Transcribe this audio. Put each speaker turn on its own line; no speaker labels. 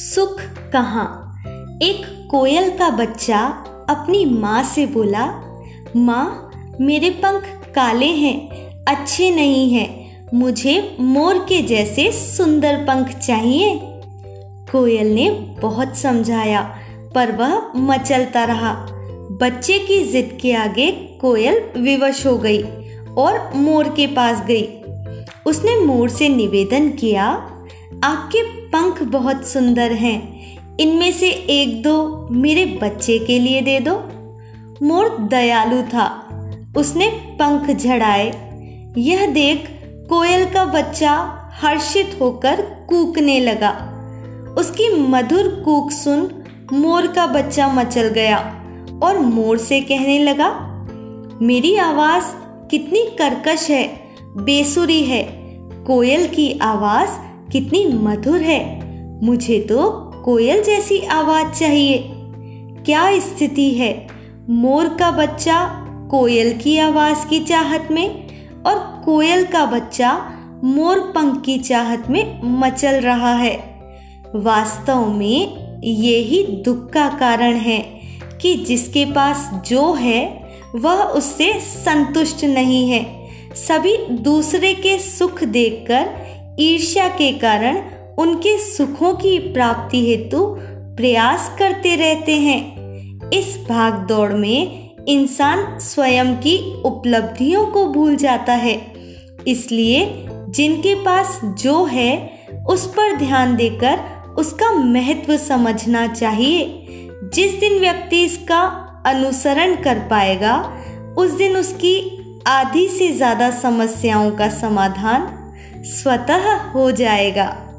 सुख कहाँ? एक कोयल का बच्चा अपनी माँ से बोला, माँ, मेरे पंख काले हैं, अच्छे नहीं हैं, मुझे मोर के जैसे सुंदर पंख चाहिए। कोयल ने बहुत समझाया, पर वह मचलता रहा। बच्चे की जिद के आगे कोयल विवश हो गई और मोर के पास गई। उसने मोर से निवेदन किया, आपके पंख बहुत सुंदर हैं। इनमें से एक दो मेरे बच्चे के लिए दे दो। मोर दयालु था। उसने पंख झड़ाए। यह देख कोयल का बच्चा हर्षित होकर कूकने लगा। उसकी मधुर कूक सुन मोर का बच्चा मचल गया और मोर से कहने लगा, मेरी आवाज़ कितनी कर्कश है, बेसुरी है। कोयल की आवाज़ कितनी मधुर है। मुझे तो कोयल जैसी आवाज़ चाहिए। क्या स्थिति है? मोर का बच्चा कोयल की आवाज़ की चाहत में और कोयल का बच्चा मोर पंख की चाहत में मचल रहा है। वास्तव में यही दुख का कारण है कि जिसके पास जो है, वह उससे संतुष्ट नहीं है। सभी दूसरे के सुख देखकर ईर्ष्या के कारण उनके सुखों की प्राप्ति हेतु प्रयास करते रहते हैं। इस भाग दौड़ में इंसान स्वयं की उपलब्धियों को भूल जाता है। इसलिए जिनके पास जो है, उस पर ध्यान देकर उसका महत्व समझना चाहिए। जिस दिन व्यक्ति इसका अनुसरण कर पाएगा, उस दिन उसकी आधी से ज़्यादा समस्याओं का समाधान स्वतः हो जाएगा।